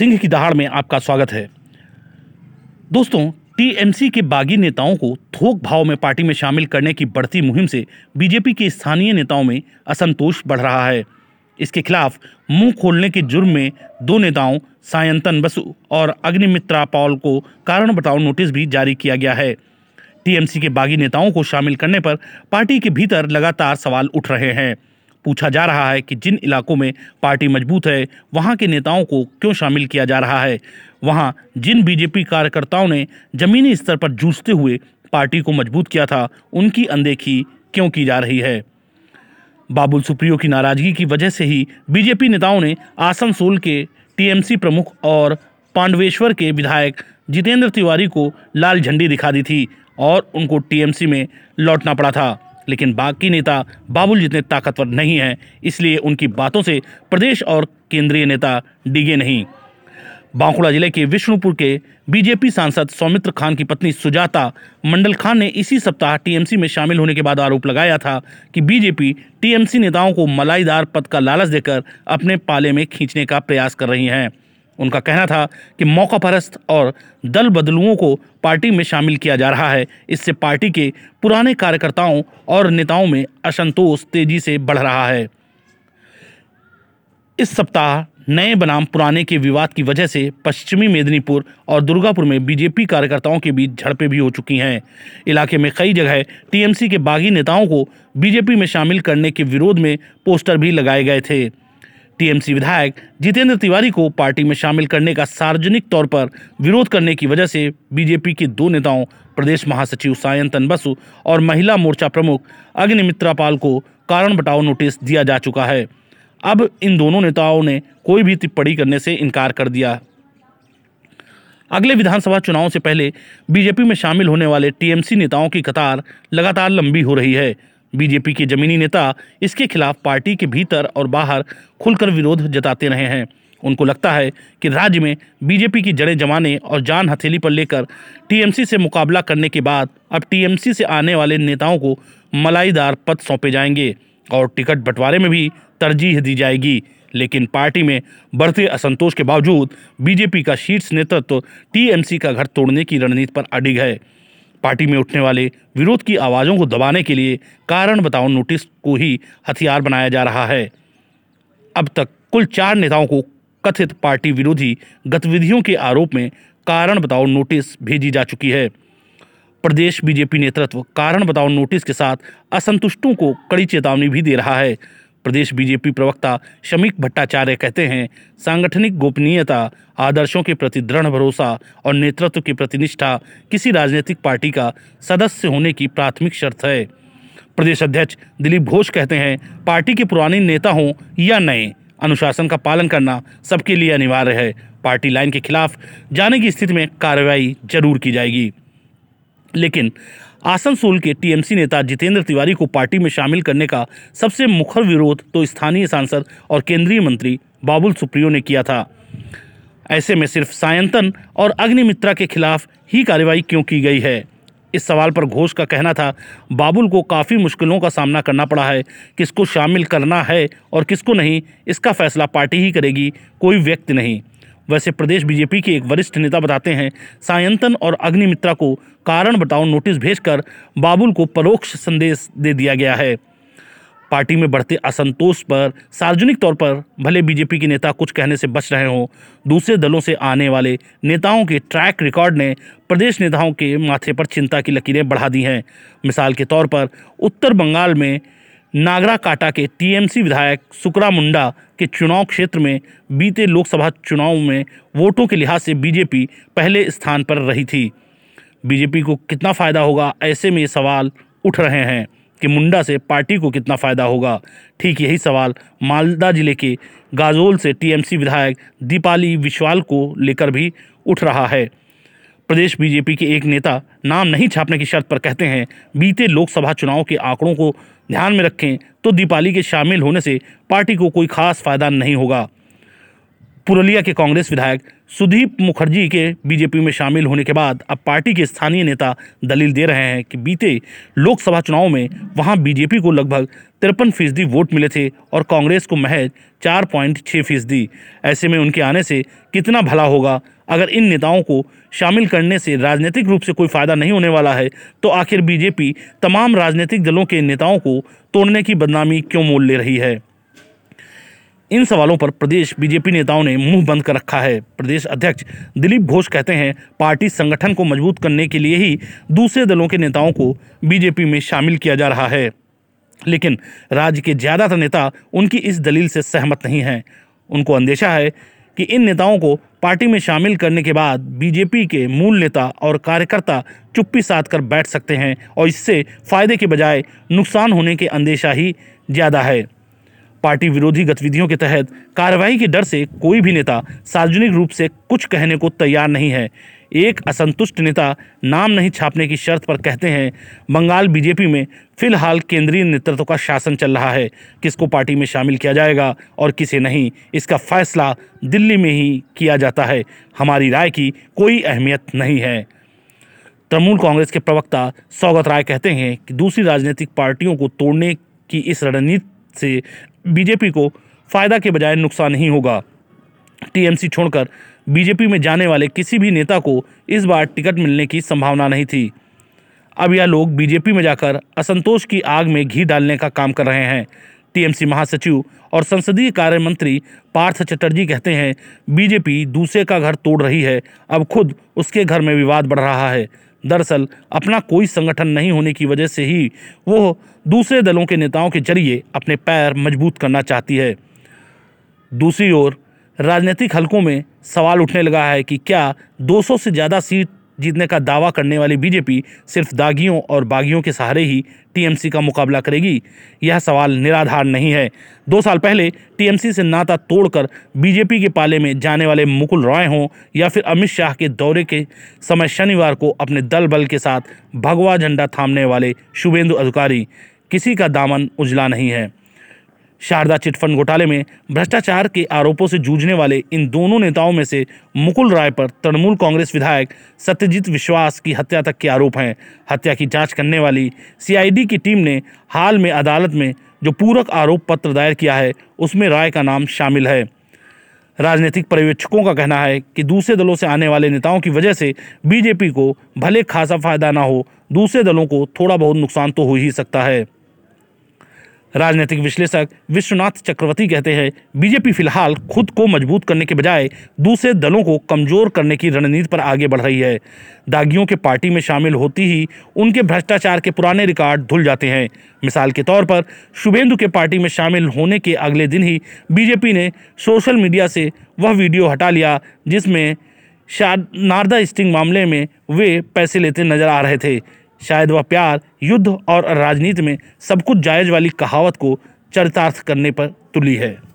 सिंह की दहाड़ में आपका स्वागत है। दोस्तों, टीएमसी के बागी नेताओं को थोक भाव में पार्टी में शामिल करने की बढ़ती मुहिम से बीजेपी के स्थानीय नेताओं में असंतोष बढ़ रहा है। इसके खिलाफ मुँह खोलने के जुर्म में दो नेताओं, सायंतन बसु और अग्निमित्रा पॉल को कारण बताओ नोटिस भी जारी किया गया है। टीएमसी के बागी नेताओं को शामिल करने पर पार्टी के भीतर लगातार सवाल उठ रहे हैं। पूछा जा रहा है कि जिन इलाकों में पार्टी मज़बूत है, वहाँ के नेताओं को क्यों शामिल किया जा रहा है? वहाँ जिन बीजेपी कार्यकर्ताओं ने जमीनी स्तर पर जूझते हुए पार्टी को मज़बूत किया था, उनकी अनदेखी क्यों की जा रही है? बाबुल सुप्रियो की नाराज़गी की वजह से ही बीजेपी नेताओं ने आसनसोल के टीएमसी प्रमुख और पांडवेश्वर के विधायक जितेंद्र तिवारी को लाल झंडी दिखा दी थी और उनको टीएमसी में लौटना पड़ा था। लेकिन बाकी नेता बाबुल जितने ताकतवर नहीं हैं, इसलिए उनकी बातों से प्रदेश और केंद्रीय नेता डिगे नहीं। बांकुड़ा ज़िले के विष्णुपुर के बीजेपी सांसद सौमित्र खान की पत्नी सुजाता मंडल खान ने इसी सप्ताह टीएमसी में शामिल होने के बाद आरोप लगाया था कि बीजेपी टीएमसी नेताओं को मलाईदार पद का लालच देकर अपने पाले में खींचने का प्रयास कर रही हैं। उनका कहना था कि मौका परस्त और दल बदलुओं को पार्टी में शामिल किया जा रहा है। इससे पार्टी के पुराने कार्यकर्ताओं और नेताओं में असंतोष तेज़ी से बढ़ रहा है। इस सप्ताह नए बनाम पुराने के विवाद की वजह से पश्चिमी मेदिनीपुर और दुर्गापुर में बीजेपी कार्यकर्ताओं के बीच झड़पें भी हो चुकी हैं। इलाके में कई जगह टीएमसी के बागी नेताओं को बीजेपी में शामिल करने के विरोध में पोस्टर भी लगाए गए थे। टीएमसी विधायक जितेंद्र तिवारी को पार्टी में शामिल करने का सार्वजनिक तौर पर विरोध करने की वजह से बीजेपी के दो नेताओं, प्रदेश महासचिव सायंतन बसु और महिला मोर्चा प्रमुख अग्निमित्रा पाल को कारण बताओ नोटिस दिया जा चुका है। अब इन दोनों नेताओं ने कोई भी टिप्पणी करने से इनकार कर दिया। अगले विधानसभा चुनाव से पहले बीजेपी में शामिल होने वाले टीएमसी नेताओं की कतार लगातार लंबी हो रही है। बीजेपी के जमीनी नेता इसके खिलाफ पार्टी के भीतर और बाहर खुलकर विरोध जताते रहे हैं। उनको लगता है कि राज्य में बीजेपी की जड़ें जमाने और जान हथेली पर लेकर टीएमसी से मुकाबला करने के बाद अब टीएमसी से आने वाले नेताओं को मलाईदार पद सौंपे जाएँगे और टिकट बंटवारे में भी तरजीह दी जाएगी। लेकिन पार्टी में बढ़ते असंतोष के बावजूद बीजेपी का शीर्ष नेतृत्व तो टीएमसी का घर तोड़ने की रणनीति पर अडिग है। पार्टी में उठने वाले विरोध की आवाज़ों को दबाने के लिए कारण बताओ नोटिस को ही हथियार बनाया जा रहा है। अब तक कुल चार नेताओं को कथित पार्टी विरोधी गतिविधियों के आरोप में कारण बताओ नोटिस भेजी जा चुकी है। प्रदेश बीजेपी नेतृत्व कारण बताओ नोटिस के साथ असंतुष्टों को कड़ी चेतावनी भी दे रहा है। प्रदेश बीजेपी प्रवक्ता शमीक भट्टाचार्य कहते हैं, सांगठनिक गोपनीयता, आदर्शों के प्रति दृढ़ भरोसा और नेतृत्व के प्रति निष्ठा किसी राजनीतिक पार्टी का सदस्य होने की प्राथमिक शर्त है। प्रदेश अध्यक्ष दिलीप घोष कहते हैं, पार्टी के पुराने नेता हों या नए, अनुशासन का पालन करना सबके लिए अनिवार्य है। पार्टी लाइन के खिलाफ जाने की स्थिति में कार्रवाई ज़रूर की जाएगी। लेकिन आसनसोल के टीएमसी नेता जितेंद्र तिवारी को पार्टी में शामिल करने का सबसे मुखर विरोध तो स्थानीय सांसद और केंद्रीय मंत्री बाबुल सुप्रियो ने किया था। ऐसे में सिर्फ़ सायंतन और अग्निमित्रा के खिलाफ ही कार्रवाई क्यों की गई है? इस सवाल पर घोष का कहना था, बाबुल को काफ़ी मुश्किलों का सामना करना पड़ा है, किसको शामिल करना है और किसको नहीं, इसका फैसला पार्टी ही करेगी, कोई व्यक्ति नहीं। वैसे प्रदेश बीजेपी के एक वरिष्ठ नेता बताते हैं, सायंतन और अग्निमित्रा को कारण बताओ नोटिस भेजकर बाबुल को परोक्ष संदेश दे दिया गया है। पार्टी में बढ़ते असंतोष पर सार्वजनिक तौर पर भले बीजेपी के नेता कुछ कहने से बच रहे हों, दूसरे दलों से आने वाले नेताओं के ट्रैक रिकॉर्ड ने प्रदेश नेताओं के माथे पर चिंता की लकीरें बढ़ा दी हैं। मिसाल के तौर पर उत्तर बंगाल में नागरा काटा के टीएमसी विधायक सुकरा मुंडा के चुनाव क्षेत्र में बीते लोकसभा चुनाव में वोटों के लिहाज से बीजेपी पहले स्थान पर रही थी। बीजेपी को कितना फ़ायदा होगा, ऐसे में ये सवाल उठ रहे हैं कि मुंडा से पार्टी को कितना फ़ायदा होगा। ठीक यही सवाल मालदा ज़िले के गाजोल से टीएमसी विधायक दीपाली विश्वाल को लेकर भी उठ रहा है। प्रदेश बीजेपी के एक नेता नाम नहीं छापने की शर्त पर कहते हैं, बीते लोकसभा चुनाव के आंकड़ों को ध्यान में रखें तो दीपाली के शामिल होने से पार्टी को कोई खास फ़ायदा नहीं होगा। पुरलिया के कांग्रेस विधायक सुदीप मुखर्जी के बीजेपी में शामिल होने के बाद अब पार्टी के स्थानीय नेता दलील दे रहे हैं कि बीते लोकसभा चुनाव में वहाँ बीजेपी को लगभग तिरपन फ़ीसदी वोट मिले थे और कांग्रेस को महज चार पॉइंट छः फ़ीसदी। ऐसे में उनके आने से कितना भला होगा? अगर इन नेताओं को शामिल करने से राजनीतिक रूप से कोई फ़ायदा नहीं होने वाला है तो आखिर बीजेपी तमाम राजनीतिक दलों के नेताओं को तोड़ने की बदनामी क्यों मोल ले रही है? इन सवालों पर प्रदेश बीजेपी नेताओं ने मुँह बंद कर रखा है। प्रदेश अध्यक्ष दिलीप घोष कहते हैं, पार्टी संगठन को मज़बूत करने के लिए ही दूसरे दलों के नेताओं को बीजेपी में शामिल किया जा रहा है। लेकिन राज्य के ज़्यादातर नेता उनकी इस दलील से सहमत नहीं हैं। उनको अंदेशा है कि इन नेताओं को पार्टी में शामिल करने के बाद बीजेपी के मूल नेता और कार्यकर्ता चुप्पी साध कर बैठ सकते हैं और इससे फ़ायदे के बजाय नुकसान होने के अंदेशा ही ज़्यादा है। पार्टी विरोधी गतिविधियों के तहत कार्रवाई के डर से कोई भी नेता सार्वजनिक रूप से कुछ कहने को तैयार नहीं है। एक असंतुष्ट नेता नाम नहीं छापने की शर्त पर कहते हैं, बंगाल बीजेपी में फ़िलहाल केंद्रीय नेतृत्व का शासन चल रहा है। किसको पार्टी में शामिल किया जाएगा और किसे नहीं, इसका फैसला दिल्ली में ही किया जाता है। हमारी राय की कोई अहमियत नहीं है। तृणमूल कांग्रेस के प्रवक्ता सौगत राय कहते हैं कि दूसरी राजनीतिक पार्टियों को तोड़ने की इस रणनीति से बीजेपी को फ़ायदा के बजाय नुकसान ही होगा। टीएमसी छोड़कर बीजेपी में जाने वाले किसी भी नेता को इस बार टिकट मिलने की संभावना नहीं थी। अब यह लोग बीजेपी में जाकर असंतोष की आग में घी डालने का काम कर रहे हैं। टीएमसी महासचिव और संसदीय कार्य मंत्री पार्थ चटर्जी कहते हैं, बीजेपी दूसरे का घर तोड़ रही है, अब खुद उसके घर में विवाद बढ़ रहा है। दरअसल, अपना कोई संगठन नहीं होने की वजह से ही वो दूसरे दलों के नेताओं के ज़रिए अपने पैर मज़बूत करना चाहती है। दूसरी ओर, राजनीतिक हलकों में सवाल उठने लगा है कि क्या 200 से ज़्यादा सीट जीतने का दावा करने वाली बीजेपी सिर्फ़ दागियों और बागियों के सहारे ही टीएमसी का मुकाबला करेगी। यह सवाल निराधार नहीं है। दो साल पहले टीएमसी से नाता तोड़कर बीजेपी के पाले में जाने वाले मुकुल रॉय हों या फिर अमित शाह के दौरे के समय शनिवार को अपने दल बल के साथ भगवा झंडा थामने वाले शुभेंदु अधिकारी, किसी का दामन उजला नहीं है। शारदा चिटफंड घोटाले में भ्रष्टाचार के आरोपों से जूझने वाले इन दोनों नेताओं में से मुकुल राय पर तृणमूल कांग्रेस विधायक सत्यजीत विश्वास की हत्या तक के आरोप हैं। हत्या की जाँच करने वाली सीआईडी की टीम ने हाल में अदालत में जो पूरक आरोप पत्र दायर किया है, उसमें राय का नाम शामिल है। राजनीतिक पर्यवेक्षकों का कहना है कि दूसरे दलों से आने वाले नेताओं की वजह से बीजेपी को भले खासा फ़ायदा ना हो, दूसरे दलों को थोड़ा बहुत नुकसान तो हो ही सकता है। राजनीतिक विश्लेषक विश्वनाथ चक्रवर्ती कहते हैं, बीजेपी फ़िलहाल खुद को मज़बूत करने के बजाय दूसरे दलों को कमज़ोर करने की रणनीति पर आगे बढ़ रही है। दागियों के पार्टी में शामिल होती ही उनके भ्रष्टाचार के पुराने रिकॉर्ड धुल जाते हैं। मिसाल के तौर पर, शुभेंदु के पार्टी में शामिल होने के अगले दिन ही बीजेपी ने सोशल मीडिया से वह वीडियो हटा लिया, जिसमें नारदा स्टिंग मामले में वे पैसे लेते नज़र आ रहे थे। शायद वह प्यार, युद्ध और राजनीति में सब कुछ जायज़ वाली कहावत को चरितार्थ करने पर तुली है।